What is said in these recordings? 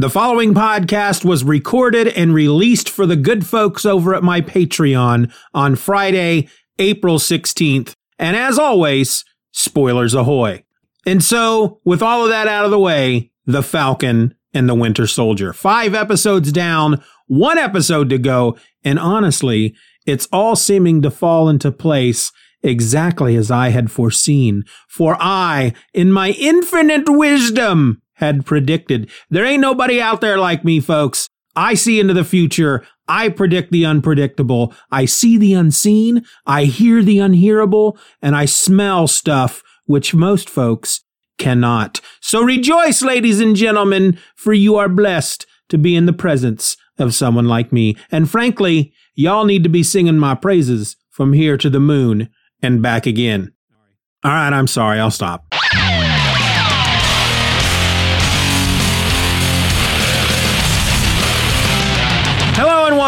The following podcast was recorded and released for the good folks over at my Patreon on Friday, April 16th. And as always, spoilers ahoy. And so, with all of that out of the way, The Falcon and the Winter Soldier. Five episodes down, one episode to go, and honestly, it's all seeming to fall into place exactly as I had foreseen. For I, in my infinite wisdom, had predicted. There ain't nobody out there like me, folks. I see into the future. I predict the unpredictable. I see the unseen. I hear the unhearable. And I smell stuff which most folks cannot. So rejoice, ladies and gentlemen, for you are blessed to be in the presence of someone like me. And frankly, y'all need to be singing my praises from here to the moon and back again. All right, I'm sorry. I'll stop.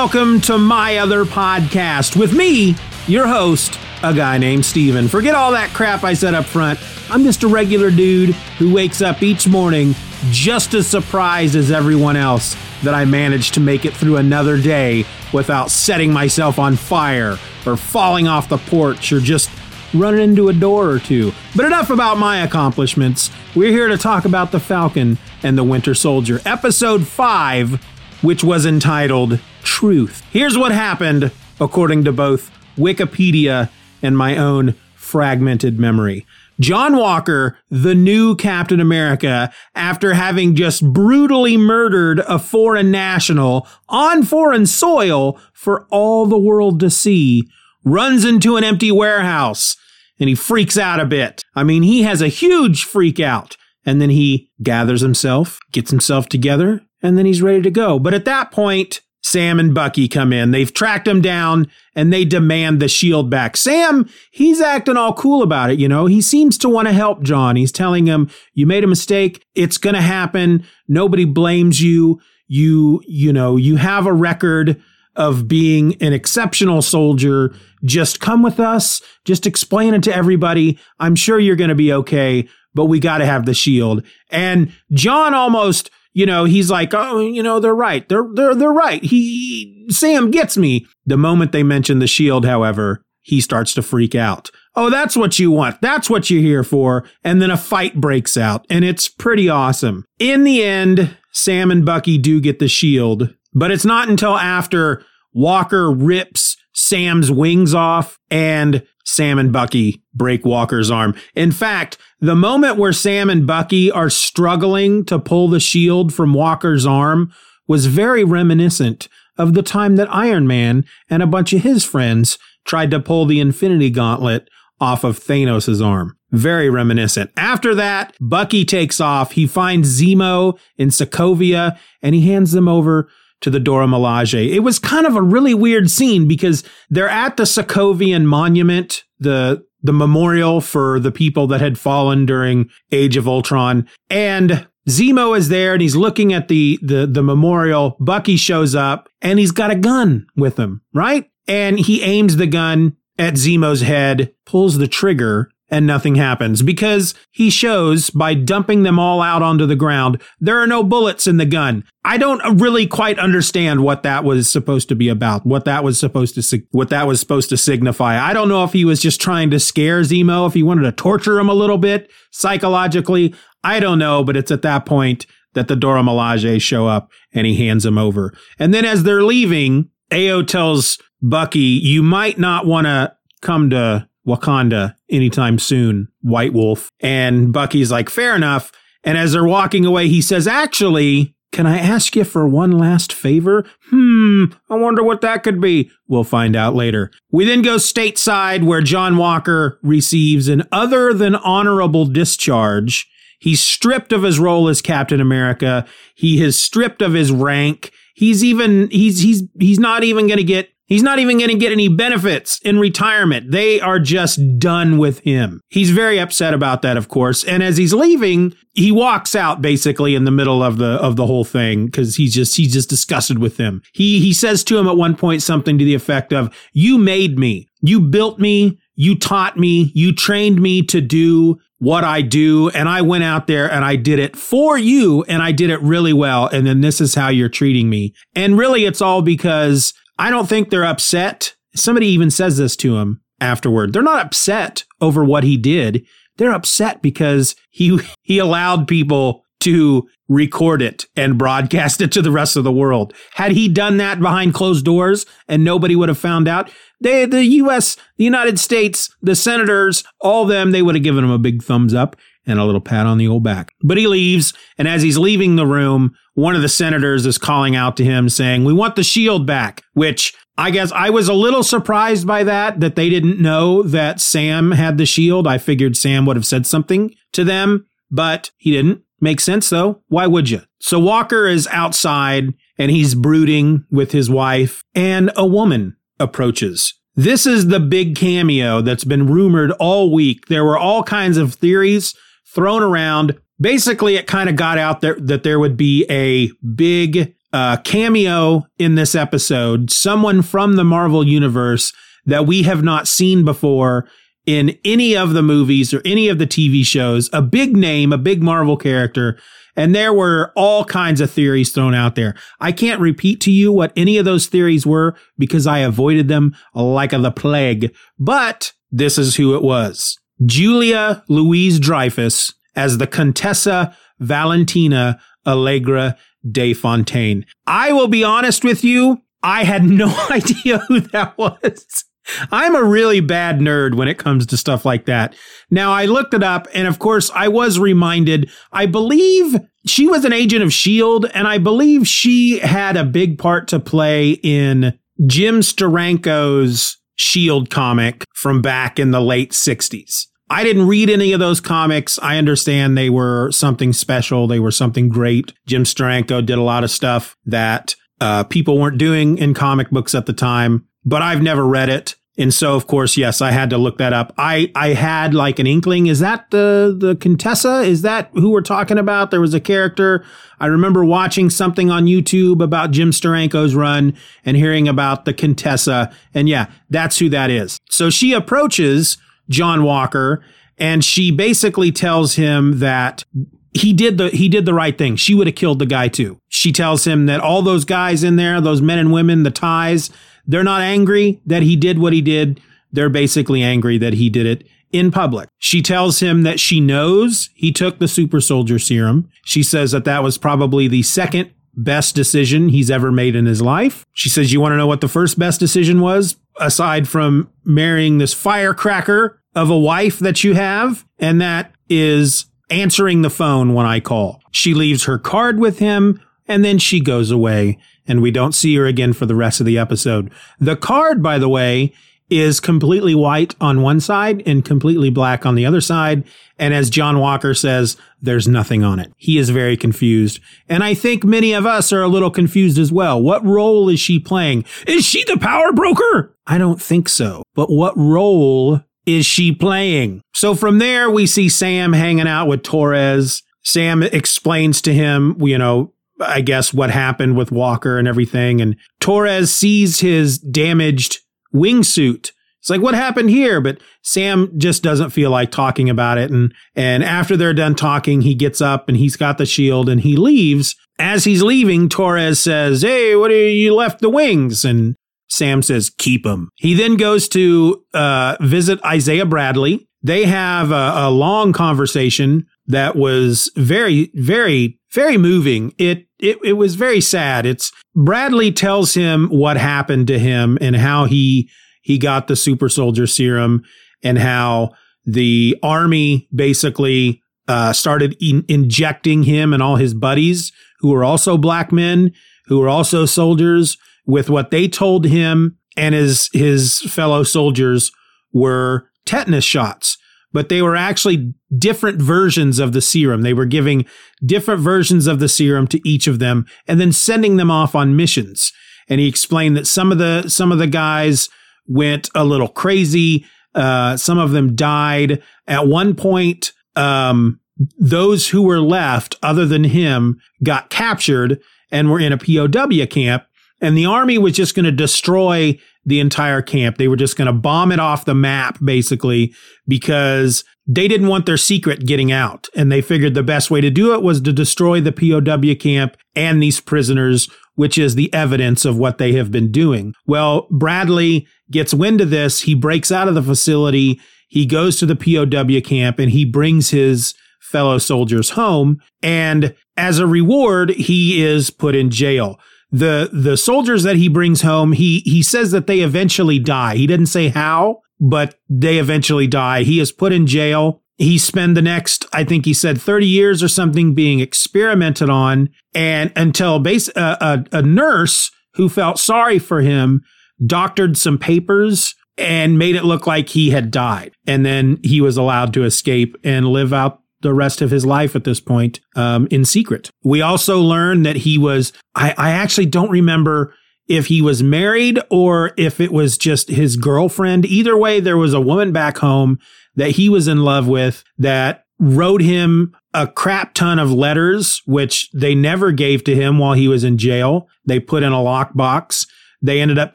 Welcome to my other podcast with me, your host, a guy named Steven. Forget all that crap I said up front. I'm just a regular dude who wakes up each morning just as surprised as everyone else that I managed to make it through another day without setting myself on fire or falling off the porch or just running into a door or two. But enough about my accomplishments. We're here to talk about The Falcon and the Winter Soldier, episode 5, which was entitled Truth. Here's what happened, according to both Wikipedia and my own fragmented memory. John Walker, the new Captain America, after having just brutally murdered a foreign national on foreign soil for all the world to see, runs into an empty warehouse and he freaks out a bit. I mean, he has a huge freak out and then he gathers himself, gets himself together, and then he's ready to go. But at that point, Sam and Bucky come in. They've tracked him down and they demand the shield back. Sam, he's acting all cool about it, you know. He seems to want to help John. He's telling him, "You made a mistake. It's going to happen. Nobody blames you. You, you know, you have a record of being an exceptional soldier. Just come with us. Just explain it to everybody. I'm sure you're going to be okay, but we got to have the shield." And John almost you know, he's like, oh, you know, they're right. They're they're they're right. He Sam gets me. The moment they mention the shield, however, he starts to freak out. Oh, that's what you want. That's what you're here for. And then a fight breaks out, and it's pretty awesome. In the end, Sam and Bucky do get the shield, but it's not until after Walker rips Sam's wings off and Sam and Bucky break Walker's arm. In fact, the moment where Sam and Bucky are struggling to pull the shield from Walker's arm was very reminiscent of the time that Iron Man and a bunch of his friends tried to pull the Infinity Gauntlet off of Thanos' arm. Very reminiscent. After that, Bucky takes off. He finds Zemo in Sokovia and he hands them over to the Dora Milaje. It was kind of a really weird scene because they're at the Sokovian monument, the the memorial for the people that had fallen during Age of Ultron, and Zemo is there and he's looking at the the the memorial. Bucky shows up and he's got a gun with him, right? And he aims the gun at Zemo's head, pulls the trigger, and nothing happens because he shows by dumping them all out onto the ground, there are no bullets in the gun. I don't really quite understand what that was supposed to be about, what that was supposed to, what that was supposed to signify. I don't know if he was just trying to scare Zemo, if he wanted to torture him a little bit psychologically. I don't know, but it's at that point that the Dora Milaje show up and he hands him over. And then as they're leaving, Ayo tells Bucky, you might not want to come to Wakanda anytime soon, White Wolf. And Bucky's like, fair enough. And as they're walking away, he says, actually, can I ask you for one last favor? Hmm, I wonder what that could be. We'll find out later. We then go stateside where John Walker receives an other than honorable discharge. He's stripped of his role as Captain America. He is stripped of his rank. He's even, he's, he's, he's not even going to get He's not even going to get any benefits in retirement. They are just done with him. He's very upset about that, of course. And as he's leaving, he walks out basically in the middle of the of the whole thing because he's just he's just disgusted with them. He he says to him at one point something to the effect of, "You made me. You built me. You taught me. You trained me to do what I do. And I went out there and I did it for you and I did it really well. And then this is how you're treating me. And really, it's all because I don't think they're upset. Somebody even says this to him afterward. They're not upset over what he did. They're upset because he he allowed people to record it and broadcast it to the rest of the world. Had he done that behind closed doors and nobody would have found out, they, the US, the United States, the senators, all them, they would have given him a big thumbs up and a little pat on the old back. But he leaves, and as he's leaving the room, one of the senators is calling out to him saying, We want the shield back, which I guess I was a little surprised by that, that they didn't know that Sam had the shield. I figured Sam would have said something to them, but he didn't. Makes sense though. Why would you? So Walker is outside and he's brooding with his wife and a woman approaches. This is the big cameo that's been rumored all week. There were all kinds of theories thrown around. Basically, it kind of got out there that there would be a big uh, cameo in this episode, someone from the Marvel universe that we have not seen before in any of the movies or any of the TV shows, a big name, a big Marvel character. And there were all kinds of theories thrown out there. I can't repeat to you what any of those theories were because I avoided them like the plague. But this is who it was. Julia Louis-Dreyfus as the Contessa Valentina Allegra de Fontaine. I will be honest with you. I had no idea who that was. I'm a really bad nerd when it comes to stuff like that. Now, I looked it up, and of course, I was reminded, I believe she was an agent of S.H.I.E.L.D., and I believe she had a big part to play in Jim Steranko's S.H.I.E.L.D. comic from back in the late 60s. I didn't read any of those comics. I understand they were something special. They were something great. Jim Steranko did a lot of stuff that uh, people weren't doing in comic books at the time but I've never read it. And so, of course, yes, I had to look that up. I, I had like an inkling. Is that the, the Contessa? Is that who we're talking about? There was a character. I remember watching something on YouTube about Jim Steranko's run and hearing about the Contessa. And yeah, that's who that is. So she approaches John Walker and she basically tells him that he did the he did the right thing. She would have killed the guy too. She tells him that all those guys in there, those men and women, the ties, they're not angry that he did what he did. They're basically angry that he did it in public. She tells him that she knows he took the super soldier serum. She says that that was probably the second best decision he's ever made in his life. She says, You want to know what the first best decision was? Aside from marrying this firecracker of a wife that you have, and that is answering the phone when I call. She leaves her card with him and then she goes away and we don't see her again for the rest of the episode. The card, by the way, is completely white on one side and completely black on the other side. And as John Walker says, there's nothing on it. He is very confused. And I think many of us are a little confused as well. What role is she playing? Is she the power broker? I don't think so. But what role is she playing? So from there, we see Sam hanging out with Torres. Sam explains to him, you know, I guess what happened with Walker and everything. And Torres sees his damaged wingsuit. It's like, what happened here? But Sam just doesn't feel like talking about it. And, and after they're done talking, he gets up and he's got the shield and he leaves. As he's leaving, Torres says, Hey, what are you left the wings? And Sam says, keep him. He then goes to, uh, visit Isaiah Bradley. They have a, a long conversation that was very, very, very moving. It, it, it was very sad. It's Bradley tells him what happened to him and how he, he got the super soldier serum and how the army basically, uh, started in- injecting him and all his buddies who were also black men, who were also soldiers with what they told him and his, his fellow soldiers were tetanus shots but they were actually different versions of the serum. They were giving different versions of the serum to each of them and then sending them off on missions. And he explained that some of the, some of the guys went a little crazy. Uh, some of them died at one point. Um, those who were left other than him got captured and were in a POW camp and the army was just going to destroy the entire camp. They were just going to bomb it off the map, basically, because they didn't want their secret getting out. And they figured the best way to do it was to destroy the POW camp and these prisoners, which is the evidence of what they have been doing. Well, Bradley gets wind of this. He breaks out of the facility. He goes to the POW camp and he brings his fellow soldiers home. And as a reward, he is put in jail. The, the soldiers that he brings home, he, he says that they eventually die. He didn't say how, but they eventually die. He is put in jail. He spent the next, I think he said 30 years or something being experimented on and until base, uh, a, a nurse who felt sorry for him doctored some papers and made it look like he had died. And then he was allowed to escape and live out the rest of his life at this point um, in secret. We also learned that he was, I, I actually don't remember if he was married or if it was just his girlfriend. Either way, there was a woman back home that he was in love with that wrote him a crap ton of letters, which they never gave to him while he was in jail. They put in a lockbox. They ended up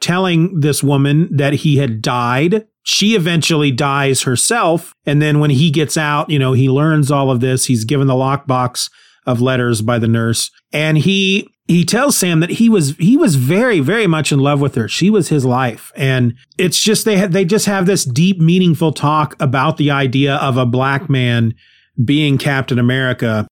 telling this woman that he had died she eventually dies herself. And then when he gets out, you know, he learns all of this. He's given the lockbox of letters by the nurse. And he he tells Sam that he was he was very very much in love with her. She was his life, and it's just they had, they just have this deep, meaningful talk about the idea of a black man being Captain America,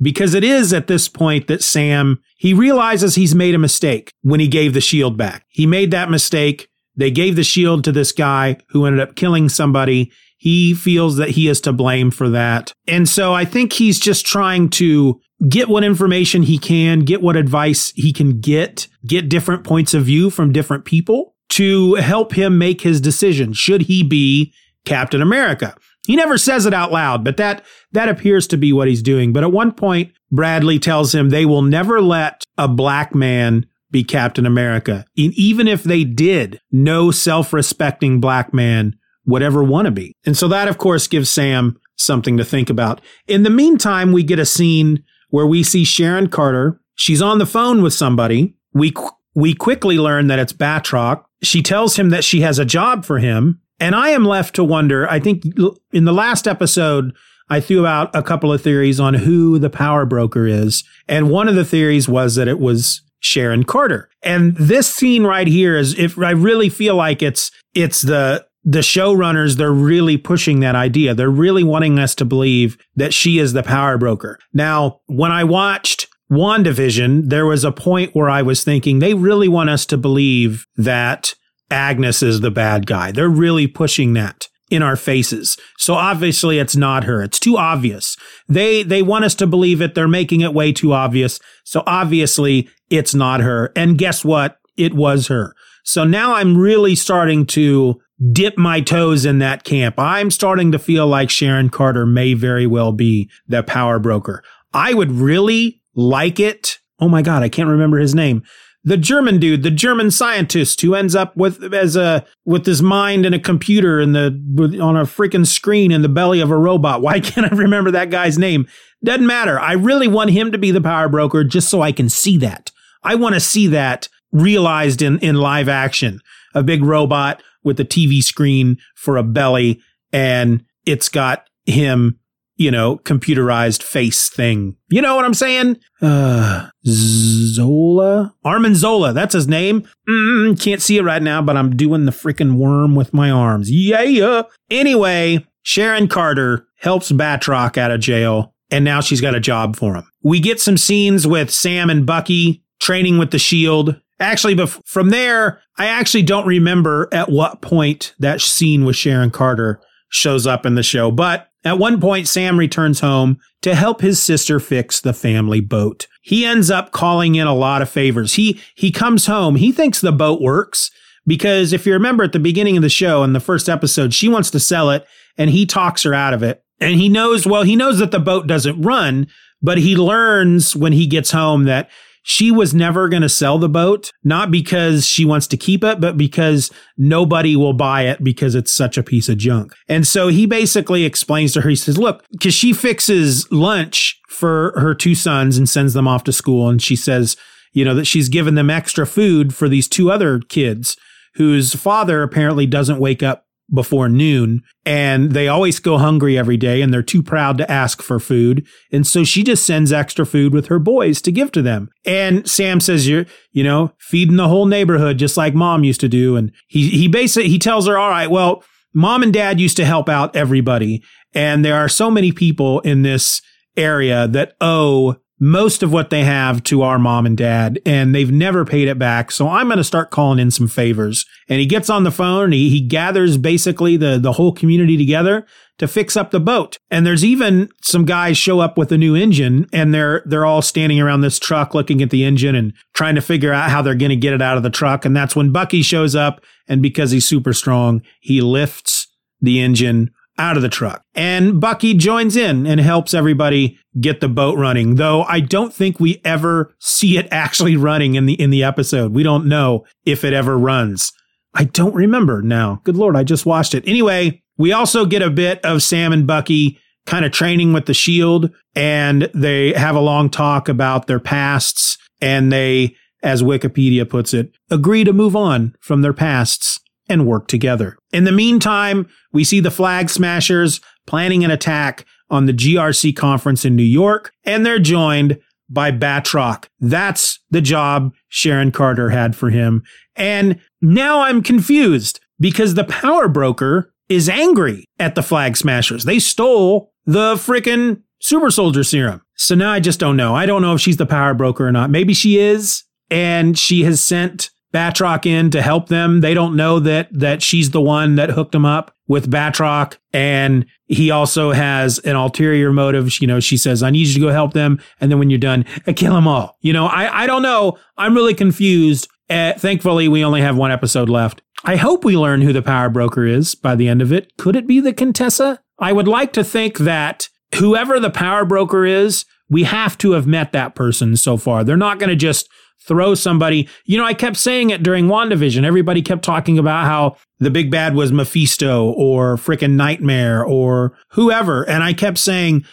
because it is at this point that Sam he realizes he's made a mistake when he gave the shield back. He made that mistake. They gave the shield to this guy who ended up killing somebody. He feels that he is to blame for that. And so I think he's just trying to get what information he can, get what advice he can get, get different points of view from different people to help him make his decision. Should he be Captain America? He never says it out loud, but that that appears to be what he's doing. But at one point, Bradley tells him they will never let a black man be Captain America. And even if they did, no self respecting black man would ever want to be. And so that, of course, gives Sam something to think about. In the meantime, we get a scene where we see Sharon Carter. She's on the phone with somebody. We, we quickly learn that it's Batroc. She tells him that she has a job for him. And I am left to wonder. I think in the last episode, I threw out a couple of theories on who the power broker is. And one of the theories was that it was Sharon Carter. And this scene right here is if I really feel like it's it's the the showrunners they're really pushing that idea. They're really wanting us to believe that she is the power broker. Now, when I watched WandaVision, there was a point where I was thinking they really want us to believe that Agnes is the bad guy. They're really pushing that in our faces. So obviously it's not her. It's too obvious. They they want us to believe it. They're making it way too obvious. So obviously it's not her. And guess what? It was her. So now I'm really starting to dip my toes in that camp. I'm starting to feel like Sharon Carter may very well be the power broker. I would really like it. Oh my God, I can't remember his name the German dude, the German scientist who ends up with as a with his mind in a computer and the on a freaking screen in the belly of a robot. Why can't I remember that guy's name? Doesn't matter. I really want him to be the power broker just so I can see that. I want to see that realized in in live action. A big robot with a TV screen for a belly and it's got him you know, computerized face thing. You know what I'm saying? Uh, Zola? Arnim Zola. That's his name. Mm, can't see it right now, but I'm doing the freaking worm with my arms. Yeah. Anyway, Sharon Carter helps Batroc out of jail, and now she's got a job for him. We get some scenes with Sam and Bucky training with the shield. Actually, but from there, I actually don't remember at what point that scene with Sharon Carter shows up in the show, but at one point, Sam returns home to help his sister fix the family boat. He ends up calling in a lot of favors. He, he comes home. He thinks the boat works because if you remember at the beginning of the show in the first episode, she wants to sell it and he talks her out of it. And he knows, well, he knows that the boat doesn't run, but he learns when he gets home that she was never going to sell the boat, not because she wants to keep it, but because nobody will buy it because it's such a piece of junk. And so he basically explains to her, he says, look, because she fixes lunch for her two sons and sends them off to school. And she says, you know, that she's given them extra food for these two other kids whose father apparently doesn't wake up before noon and they always go hungry every day and they're too proud to ask for food. And so she just sends extra food with her boys to give to them. And Sam says, you're, you know, feeding the whole neighborhood just like mom used to do. And he, he basically, he tells her, all right, well, mom and dad used to help out everybody. And there are so many people in this area that owe most of what they have to our mom and dad, and they've never paid it back. So I'm going to start calling in some favors. And he gets on the phone and he, he gathers basically the, the whole community together to fix up the boat. And there's even some guys show up with a new engine and they're, they're all standing around this truck looking at the engine and trying to figure out how they're going to get it out of the truck. And that's when Bucky shows up. And because he's super strong, he lifts the engine out of the truck. And Bucky joins in and helps everybody get the boat running. Though I don't think we ever see it actually running in the in the episode. We don't know if it ever runs. I don't remember now. Good lord, I just watched it. Anyway, we also get a bit of Sam and Bucky kind of training with the shield and they have a long talk about their pasts and they as Wikipedia puts it, agree to move on from their pasts and work together. In the meantime, we see the Flag Smashers planning an attack on the GRC conference in New York, and they're joined by Batroc. That's the job Sharon Carter had for him. And now I'm confused because the power broker is angry at the Flag Smashers. They stole the frickin' super soldier serum. So now I just don't know. I don't know if she's the power broker or not. Maybe she is. And she has sent Batroc in to help them. They don't know that that she's the one that hooked them up with Batroc, and he also has an ulterior motive. You know, she says, "I need you to go help them," and then when you're done, I kill them all. You know, I I don't know. I'm really confused. Uh, thankfully, we only have one episode left. I hope we learn who the power broker is by the end of it. Could it be the Contessa? I would like to think that whoever the power broker is, we have to have met that person so far. They're not going to just throw somebody. You know, I kept saying it during WandaVision. Everybody kept talking about how the big bad was Mephisto or frickin' Nightmare or whoever. And I kept saying,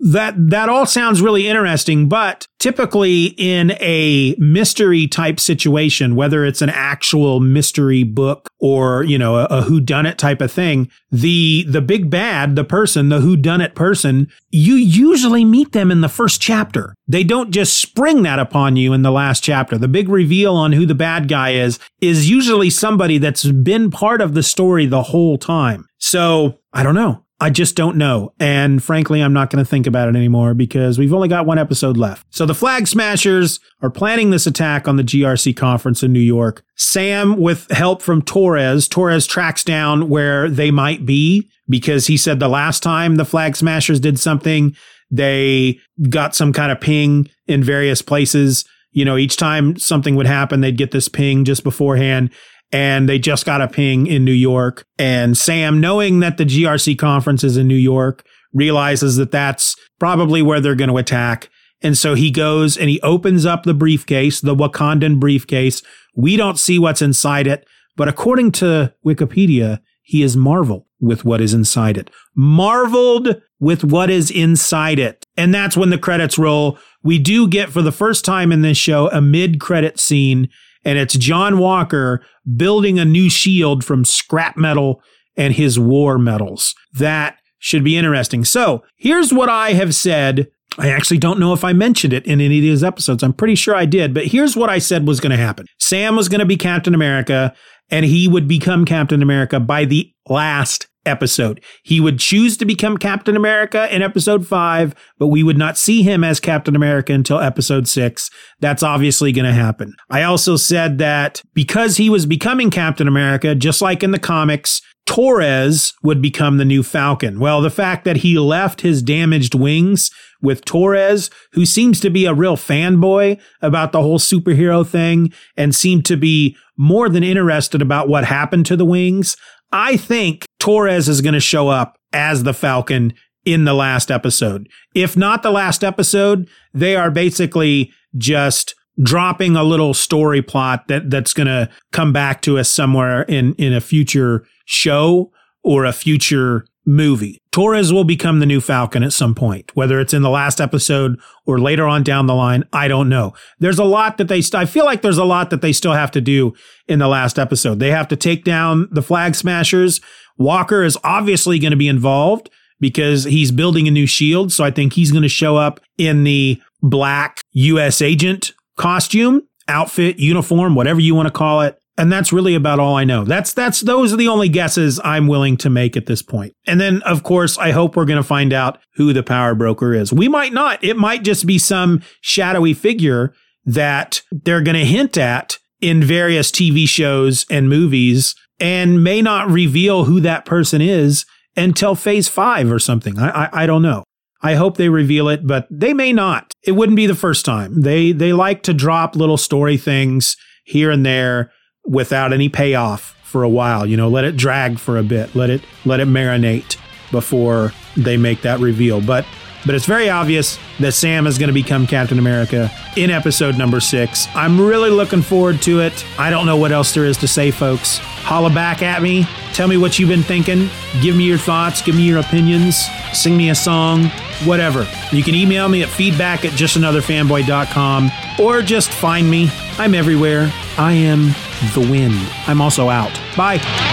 that that all sounds really interesting, but typically in a mystery type situation, whether it's an actual mystery book or you know a, a who done it type of thing, the the big bad, the person, the who done it person, you usually meet them in the first chapter. They don't just spring that upon you in the last chapter. The big reveal on who the bad guy is is usually somebody that's been part of the story the whole time. So I don't know. I just don't know. And frankly, I'm not going to think about it anymore because we've only got one episode left. So the Flag Smashers are planning this attack on the GRC conference in New York. Sam, with help from Torres, Torres tracks down where they might be because he said the last time the Flag Smashers did something, they got some kind of ping in various places. You know, each time something would happen, they'd get this ping just beforehand and they just got a ping in New York. And Sam, knowing that the GRC conference is in New York, realizes that that's probably where they're going to attack. And so he goes and he opens up the briefcase, the Wakandan briefcase. We don't see what's inside it, but according to Wikipedia, he is marveled with what is inside it. Marveled with what is inside it. And that's when the credits roll. We do get for the first time in this show a mid credit scene and it's John Walker building a new shield from scrap metal and his war medals. That should be interesting. So here's what I have said. I actually don't know if I mentioned it in any of these episodes. I'm pretty sure I did, but here's what I said was going to happen. Sam was going to be Captain America and he would become Captain America by the last episode. He would choose to become Captain America in episode five, but we would not see him as Captain America until episode six. That's obviously going to happen. I also said that because he was becoming Captain America, just like in the comics, Torres would become the new Falcon. Well, the fact that he left his damaged wings with Torres, who seems to be a real fanboy about the whole superhero thing and seemed to be more than interested about what happened to the wings. I think Torres is going to show up as the Falcon in the last episode. If not the last episode, they are basically just dropping a little story plot that that's going to come back to us somewhere in in a future show or a future movie. Torres will become the new Falcon at some point, whether it's in the last episode or later on down the line. I don't know. There's a lot that they, st- I feel like there's a lot that they still have to do in the last episode. They have to take down the flag smashers. Walker is obviously going to be involved because he's building a new shield. So I think he's going to show up in the black U.S. agent costume, outfit, uniform, whatever you want to call it. And that's really about all I know. That's that's those are the only guesses I'm willing to make at this point. And then of course, I hope we're going to find out who the power broker is. We might not. It might just be some shadowy figure that they're going to hint at in various TV shows and movies and may not reveal who that person is until phase 5 or something. I I, I don't know. I hope they reveal it, but they may not. It wouldn't be the first time. They they like to drop little story things here and there without any payoff for a while. You know, let it drag for a bit. Let it let it marinate before they make that reveal. But but it's very obvious that Sam is going to become Captain America in episode number six. I'm really looking forward to it. I don't know what else there is to say, folks. Holla back at me. Tell me what you've been thinking. Give me your thoughts. Give me your opinions. Sing me a song. Whatever. You can email me at feedback at justanotherfanboy.com or just find me. I'm everywhere. I am the wind. I'm also out. Bye.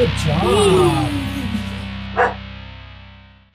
Good job.